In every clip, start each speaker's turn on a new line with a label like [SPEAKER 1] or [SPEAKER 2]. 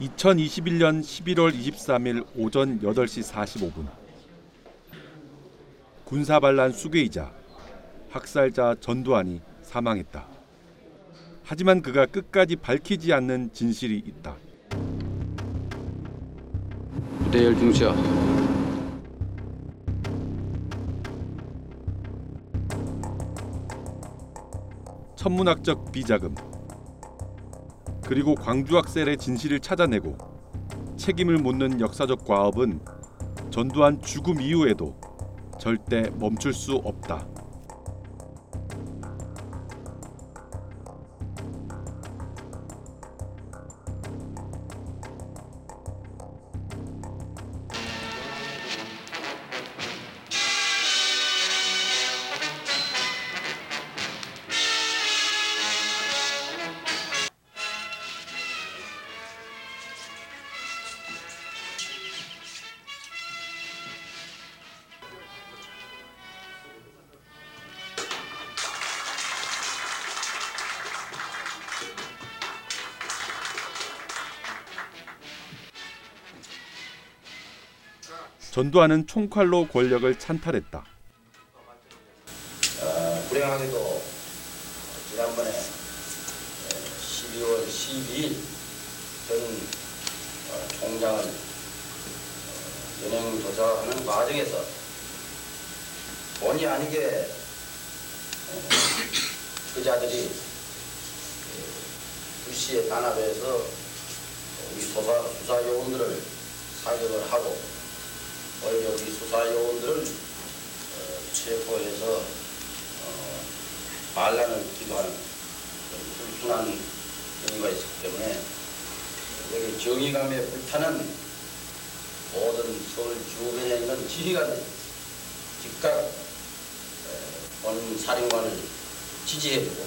[SPEAKER 1] 2021년 11월 23일 오전 8시 45분 군사 반란 수괴이자 학살자 전두환이 사망했다. 하지만 그가 끝까지 밝히지 않는 진실이 있다.
[SPEAKER 2] 부대 열 중시야.
[SPEAKER 1] 천문학적 비자금 그리고 광주 학살의 진실을 찾아내고 책임을 묻는 역사적 과업은 전두환 죽음 이후에도 절대 멈출 수 없다. 전두환은 총칼로 권력을 찬탈했다.
[SPEAKER 3] 어, 불행하게도 지난번에 12월 12일 저는 어, 총장을 어, 연행 조사하는 과정에서 본의 아니게 어, 그자들이 불시에 단합해서 우리 수사, 수사 요원들을 사격을 하고 오히려 우리 수사 요원들을 어, 체포해서 어, 반란을 기도하는 불순한 행위가 있었기 때문에 여기 정의감에 불타는 모든 서울 주변에 있는 지휘관들 즉각 에, 본 사령관을 지지해주고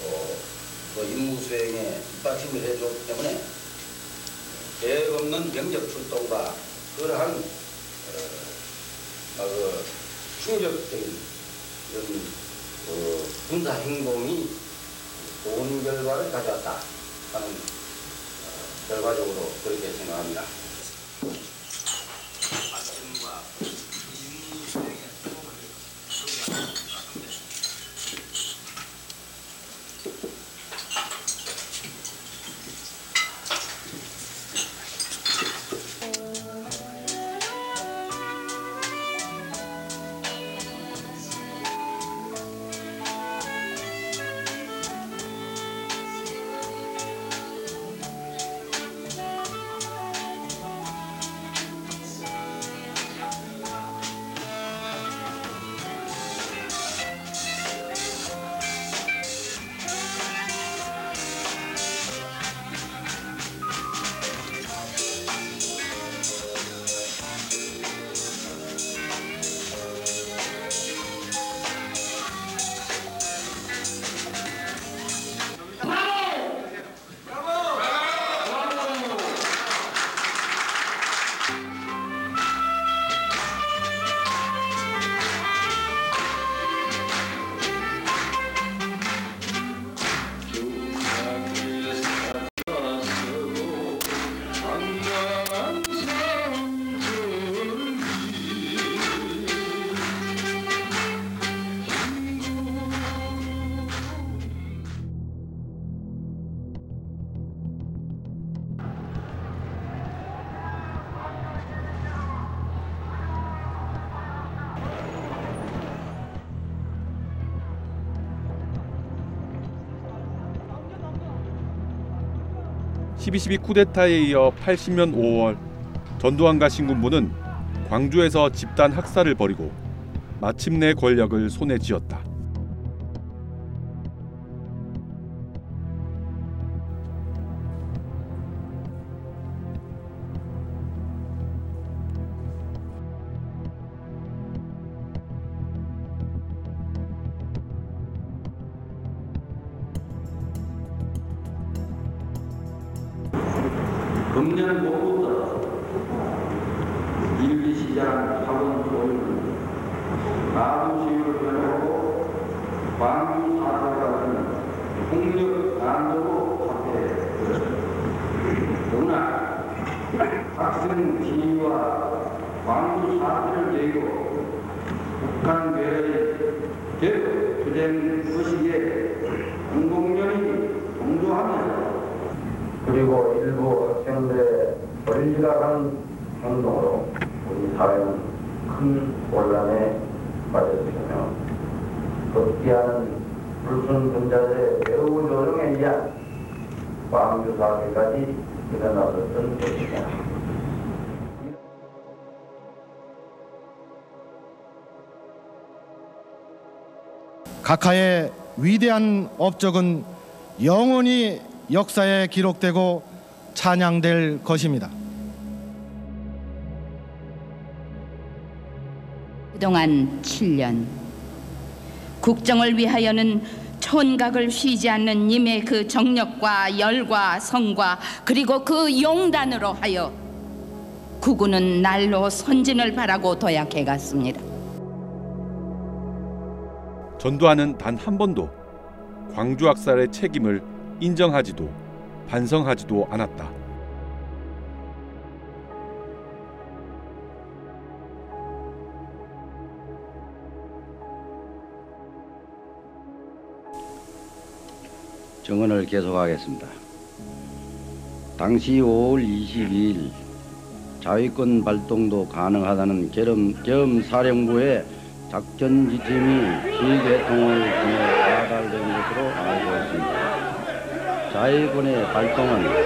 [SPEAKER 3] 또그 임무 수행에 입받침을 해줬기 때문에 계획 없는 병력 출동과 그러한 어, 그 충격적인 이런 그 군사 행동이 좋은 결과를 가져왔다 하는 어, 결과적으로 그렇게 생각합니다.
[SPEAKER 1] (12.12) 쿠데타에 이어 (80년 5월) 전두환과 신군부는 광주에서 집단 학살을 벌이고 마침내 권력을 손에 쥐었다.
[SPEAKER 3] 그러나 큰 지위와 광주 사태를 계기로 북한 괴뢰의 개혁 투쟁 의식에 공공연히 동조하면서 그리고 일부 학생들의 권리가한 행동으로 우리 사회는 큰 혼란에 빠졌으며 급기야는 불순 분자들의 매우 조정에 의한 광주 사태까지 일어났었던 것이다.
[SPEAKER 4] 각하의 위대한 업적은 영원히 역사에 기록되고 찬양될 것입니다.
[SPEAKER 5] 그동안 7년 국정을 위하여는 촌각을 쉬지 않는 님의 그 정력과 열과 성과 그리고 그 용단으로 하여 구군은 날로 선진을 바라고 도약해 갔습니다.
[SPEAKER 1] 전두환은 단 한 번도 광주 학살의 책임을 인정하지도 반성하지도 않았다.
[SPEAKER 2] 정언을 계속하겠습니다. 당시 5월 22일 자위권 발동도 가능하다는 겸, 겸 사령부의 작전 지침이 시대통을 통해 가달된 것으로 알고 있습니다. 자위권의 발동은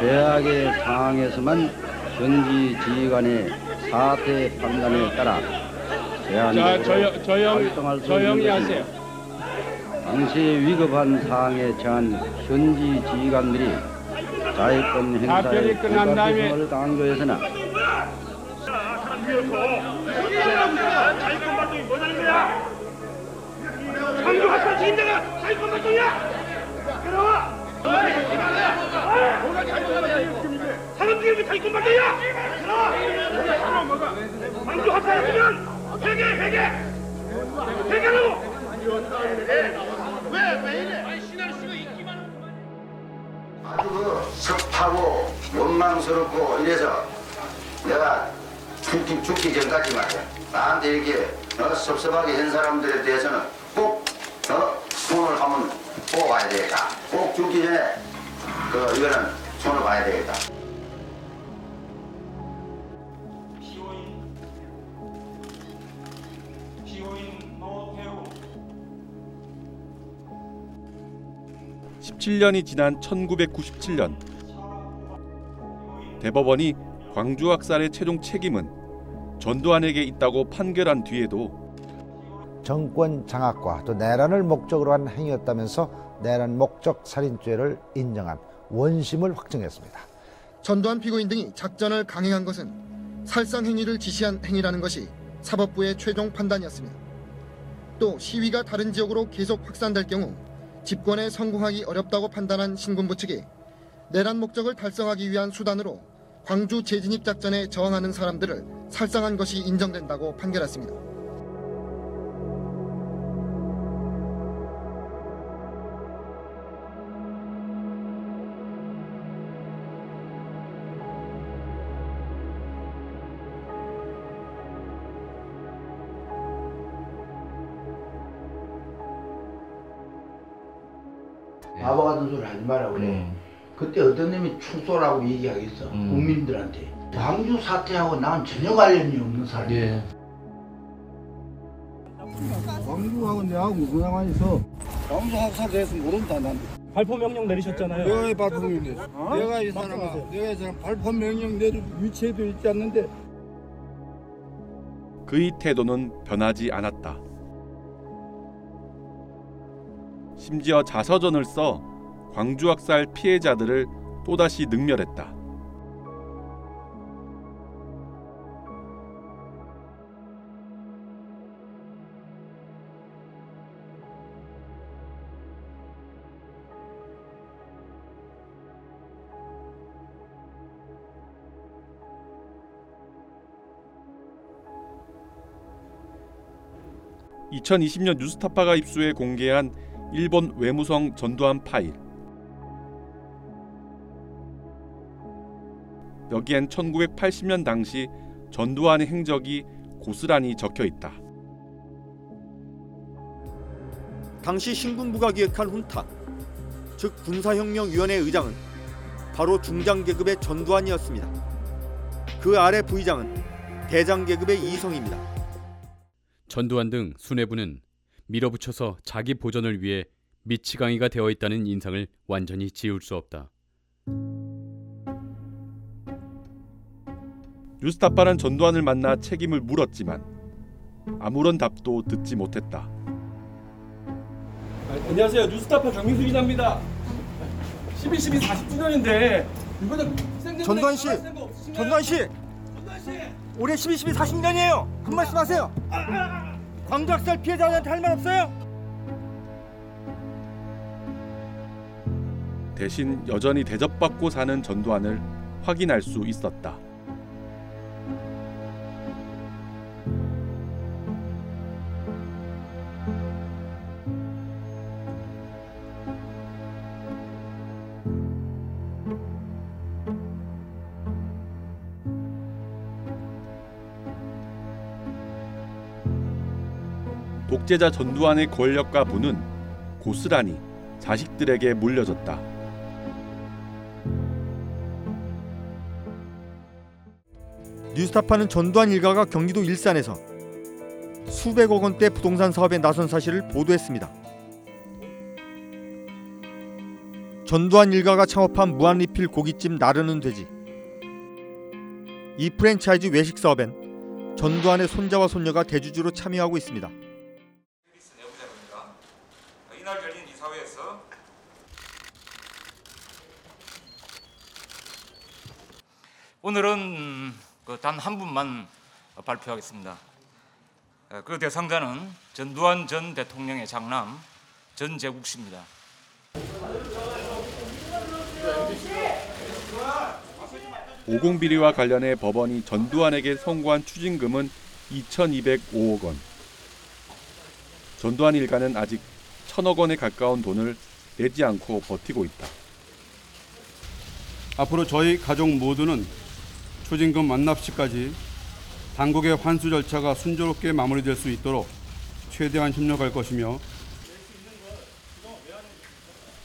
[SPEAKER 2] 최악의 상황에서만 현지 지휘관의 사태 판단에 따라
[SPEAKER 6] 자,
[SPEAKER 2] 제한적으로 활동할 수 있는. 것입니다. 당시 위급한 상황에 처한 현지 지휘관들이 자위권 행사에
[SPEAKER 6] 끝난 다음에
[SPEAKER 2] 불가피성을 강조해서는
[SPEAKER 7] 사람들이 다 이건 말이야! 광주 학살했으면 회개 회개 회개라고! 왜왜 이래? 아니 신할 씨가 인기만
[SPEAKER 8] 아주 그 섭하고 원망스럽고 이래서 내가 죽기, 죽기 전까지 말이야 나한테 이렇게 어, 섭섭하게 한 사람들에 대해서는 꼭 어, 손을 한번 뽑아야 되겠다 꼭 죽기 전에 그 이거는 손을 봐야 되겠다
[SPEAKER 1] 17년이 지난 1997년 대법원이 광주 학살의 최종 책임은 전두환에게 있다고 판결한 뒤에도
[SPEAKER 9] 정권 장악과 또 내란을 목적으로 한 행위였다면서 내란 목적 살인죄를 인정한 원심을 확정했습니다.
[SPEAKER 10] 전두환 피고인 등이 작전을 강행한 것은 살상 행위를 지시한 행위라는 것이 사법부의 최종 판단이었습니다. 또 시위가 다른 지역으로 계속 확산될 경우 집권에 성공하기 어렵다고 판단한 신군부 측이 내란 목적을 달성하기 위한 수단으로 광주 재진입 작전에 저항하는 사람들을 살상한 것이 인정된다고 판결했습니다.
[SPEAKER 11] 바보 같은 소리 하지 마라 그래. 그때 어떤 놈이 충소라고 얘기하겠어. 국민들한테. 광주 사태하고 난 전혀 관련이 없는 사람이야.
[SPEAKER 4] 광주하고 내하고 무슨 상관이 있어?
[SPEAKER 11] 광주 학살돼서 모른다 난.
[SPEAKER 6] 발포 명령 내리셨잖아요.
[SPEAKER 11] 내가 이 발포 명령 내렸어. 내가 이 사람아, 내가 이 사람 발포 명령 내릴 위치에도 있지 않는데
[SPEAKER 1] 그의 태도는 변하지 않았다. 심지어 자서전을 써 광주 학살 피해자들을 또다시 능멸했다. (2020년) 뉴스타파가 입수해 공개한 일본 외무성 전두환 파일 여기엔 1980년 당시 전두환의 행적이 고스란히 적혀 있다.
[SPEAKER 12] 당시 신군부가 기획한 훈타, 즉 군사혁명위원회 의장은 바로 중장 계급의 전두환이었습니다. 그 아래 부의장은 대장 계급의 이성입니다.
[SPEAKER 13] 전두환 등 수뇌부는 밀어붙여서 자기 보전을 위해 미치광이가 되어 있다는 인상을 완전히 지울 수 없다.
[SPEAKER 1] 뉴스타파는 전두환을 만나 책임을 물었지만 아무런 답도 듣지 못했다.
[SPEAKER 6] 안녕하세요. 뉴스타파 강민수 기자입니다. 12, 12, 40주년인데 이거는
[SPEAKER 12] 전두환 씨, 전두환 씨, 올해 12, 12, 40년이에요. 한 말씀 하세요. 광주학살 피해자한테 할 말 없어요?
[SPEAKER 1] 대신 여전히 대접받고 사는 전두환을 확인할 수 있었다. 독재자 전두환의 권력과 부는 고스란히 자식들에게 물려졌다.
[SPEAKER 12] 뉴스타파는 전두환 일가가 경기도 일산에서 수백억 원대 부동산 사업에 나선 사실을 보도했습니다. 전두환 일가가 창업한 무한리필 고깃집 나르는 돼지. 이 프랜차이즈 외식 사업엔 전두환의 손자와 손녀가 대주주로 참여하고 있습니다.
[SPEAKER 7] 이날 열린 이사회에서 오늘은 그 단 한 분만 발표하겠습니다. 어, 그 대상자는 전두환 전 대통령의 장남 전재국 씨입니다.
[SPEAKER 1] 오공 비리와 관련해 법원이 전두환에게 선고한 추징금은 2,205억 원. 전두환 일가는 아직 천억 원에 가까운 돈을 내지 않고 버티고 있다.
[SPEAKER 14] 앞으로 저희 가족 모두는 추징금 완납 시까지 당국의 환수 절차가 순조롭게 마무리될 수 있도록 최대한 협력할 것이며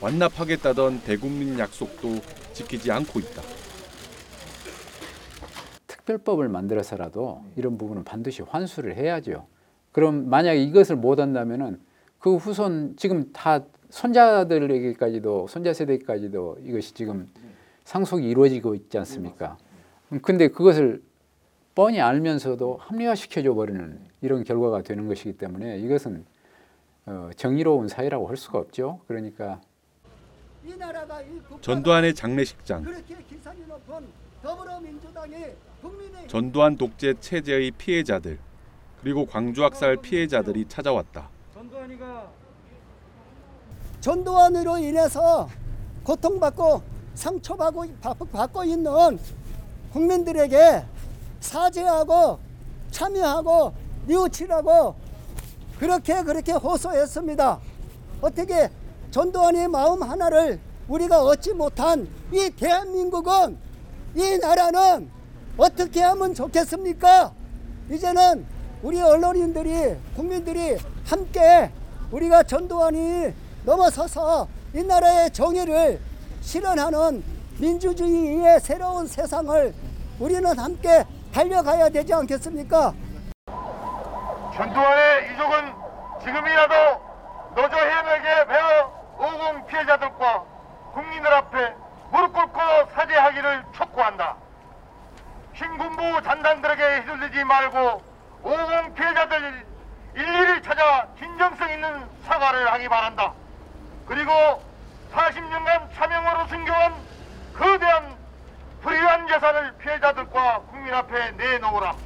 [SPEAKER 1] 완납하겠다던 대국민 약속도 지키지 않고 있다.
[SPEAKER 15] 특별법을 만들어서라도 이런 부분은 반드시 환수를 해야죠. 그럼 만약 이것을 못 한다면은 그 후손 지금 다 손자들에게까지도 손자 세대까지도 이것이 지금 상속이 이루어지고 있지 않습니까? 근데 그것을 뻔히 알면서도 합리화시켜줘 버리는 이런 결과가 되는 것이기 때문에 이것은 어, 정의로운 사회라고 할 수가 없죠. 그러니까
[SPEAKER 1] 전두환의 장례식장, 전두환 독재 체제의 피해자들, 그리고 광주 학살 피해자들이 찾아왔다.
[SPEAKER 16] 전두환으로 인해서 고통받고 상처받고 받고 있는 국민들에게 사죄하고 참여하고 뉘우치라고 그렇게 그렇게 호소했습니다. 어떻게 전두환의 마음 하나를 우리가 얻지 못한 이 대한민국은 이 나라는 어떻게 하면 좋겠습니까? 이제는 우리 언론인들이 국민들이 함께 우리가 전두환이 넘어서서 이 나라의 정의를 실현하는 민주주의의 새로운 세상을 우리는 함께 달려가야 되지 않겠습니까?
[SPEAKER 7] 전두환의 이족은 지금이라도 노조 해명에 배워 오공 피해자들과 국민들 앞에 무릎 꿇고 사죄하기를 촉구한다. 신군부 잔단들에게 휘둘리지 말고 오공 피해자들 일일이 찾아 진정성 있는 사과를 하기 바란다. 그리고 40년간 차명으로 숨겨온 거대한 불의한 재산을 피해자들과 국민 앞에 내놓으라.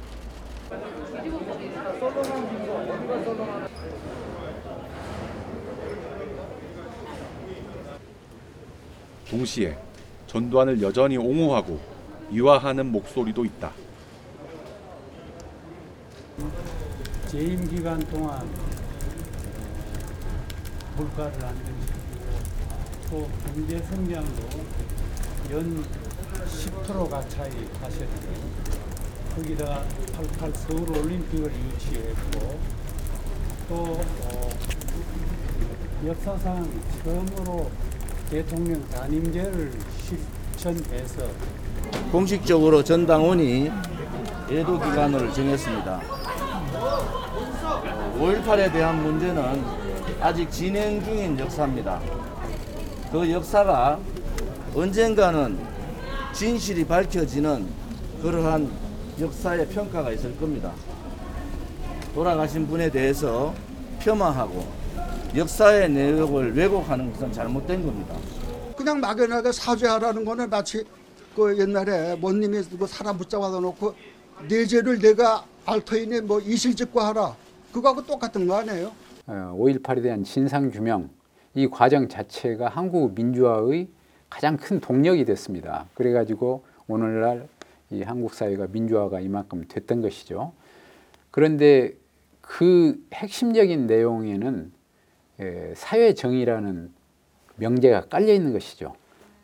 [SPEAKER 1] 동시에 전두환을 여전히 옹호하고 위화하는 목소리도 있다.
[SPEAKER 17] 재임 기간 동안 물가를 안정시키고 또 경제 성장도 연 10% 가까이 하셨고요. 거기다 88 서울 올림픽을 유치했고 또 어, 역사상 처음으로 대통령 단임제를 실천해서
[SPEAKER 18] 공식적으로 전당원이 예도 기간을 정했습니다. 5.18에 대한 문제는 아직 진행 중인 역사입니다. 그 역사가 언젠가는 진실이 밝혀지는 그러한 역사의 평가가 있을 겁니다. 돌아가신 분에 대해서 폄하하고 역사의 내역을 왜곡하는 것은 잘못된 겁니다.
[SPEAKER 19] 그냥 막연하게 사죄하라는 거는 마치 그 옛날에 못님이 그 사람 붙잡아다 놓고 내 죄를 내가 알터이니 뭐 이실직고하라 그거하고 똑같은 거 아니에요?
[SPEAKER 15] 5.18에 대한 진상 규명 이 과정 자체가 한국 민주화의 가장 큰 동력이 됐습니다. 그래가지고 오늘날 이 한국 사회가 민주화가 이만큼 됐던 것이죠. 그런데 그 핵심적인 내용에는 에, 사회 정의라는 명제가 깔려 있는 것이죠.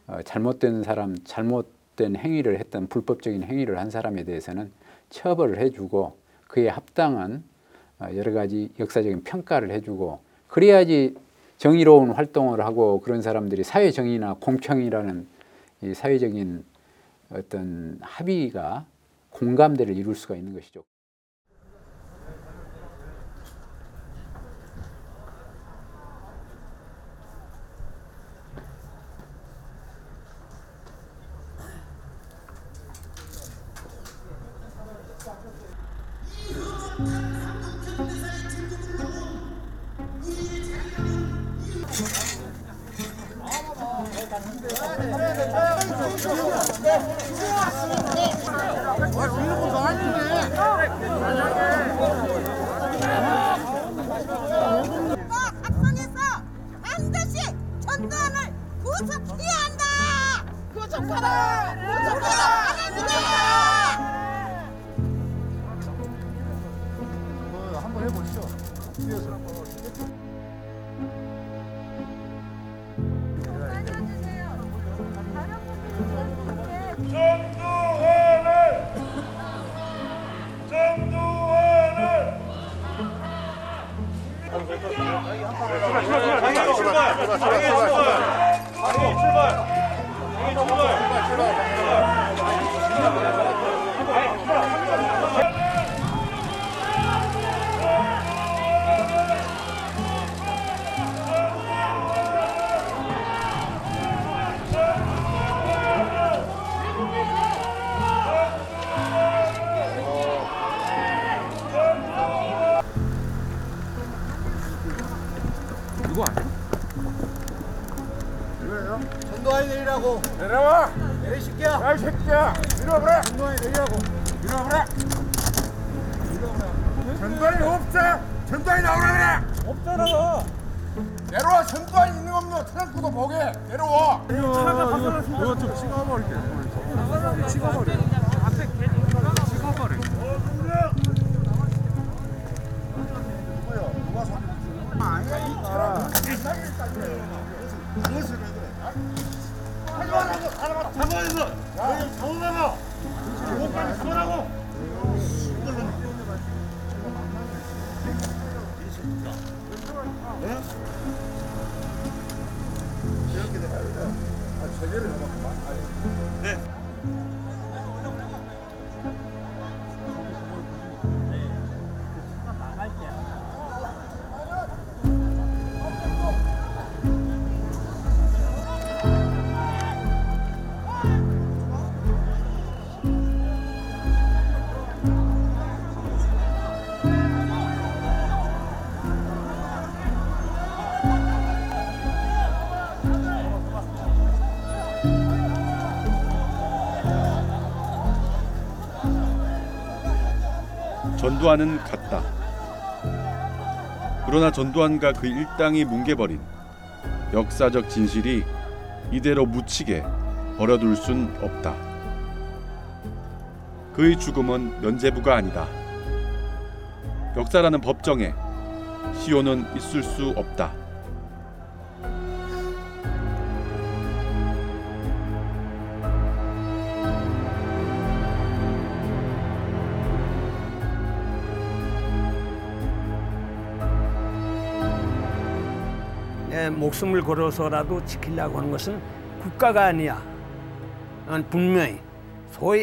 [SPEAKER 15] 어, 잘못된 사람, 잘못된 행위를 했던 불법적인 행위를 한 사람에 대해서는 처벌을 해주고 그에 합당한 어, 여러 가지 역사적인 평가를 해주고 그래야지 정의로운 활동을 하고 그런 사람들이 사회 정의나 공평이라는 이 사회적인 어떤 합의가 공감대를 이룰 수가 있는 것이죠.
[SPEAKER 6] 내려와.
[SPEAKER 4] 전두환이
[SPEAKER 6] 있는 없는 트렁크도 보게. 내려와.
[SPEAKER 4] 차가 가서 이거 좀 찍어버릴게. 찍어버려. 앞에 찍어버려. Severim.
[SPEAKER 1] 전두환은 갔다. 그러나 전두환과 그 일당이 뭉개버린 역사적 진실이 이대로 묻히게 버려둘 순 없다. 그의 죽음은 면죄부가 아니다. 역사라는 법정에 시효는 있을 수 없다.
[SPEAKER 20] 목숨을 걸어서라도 지키려고 하는 것은 국가가 아니야. 난 분명히 소위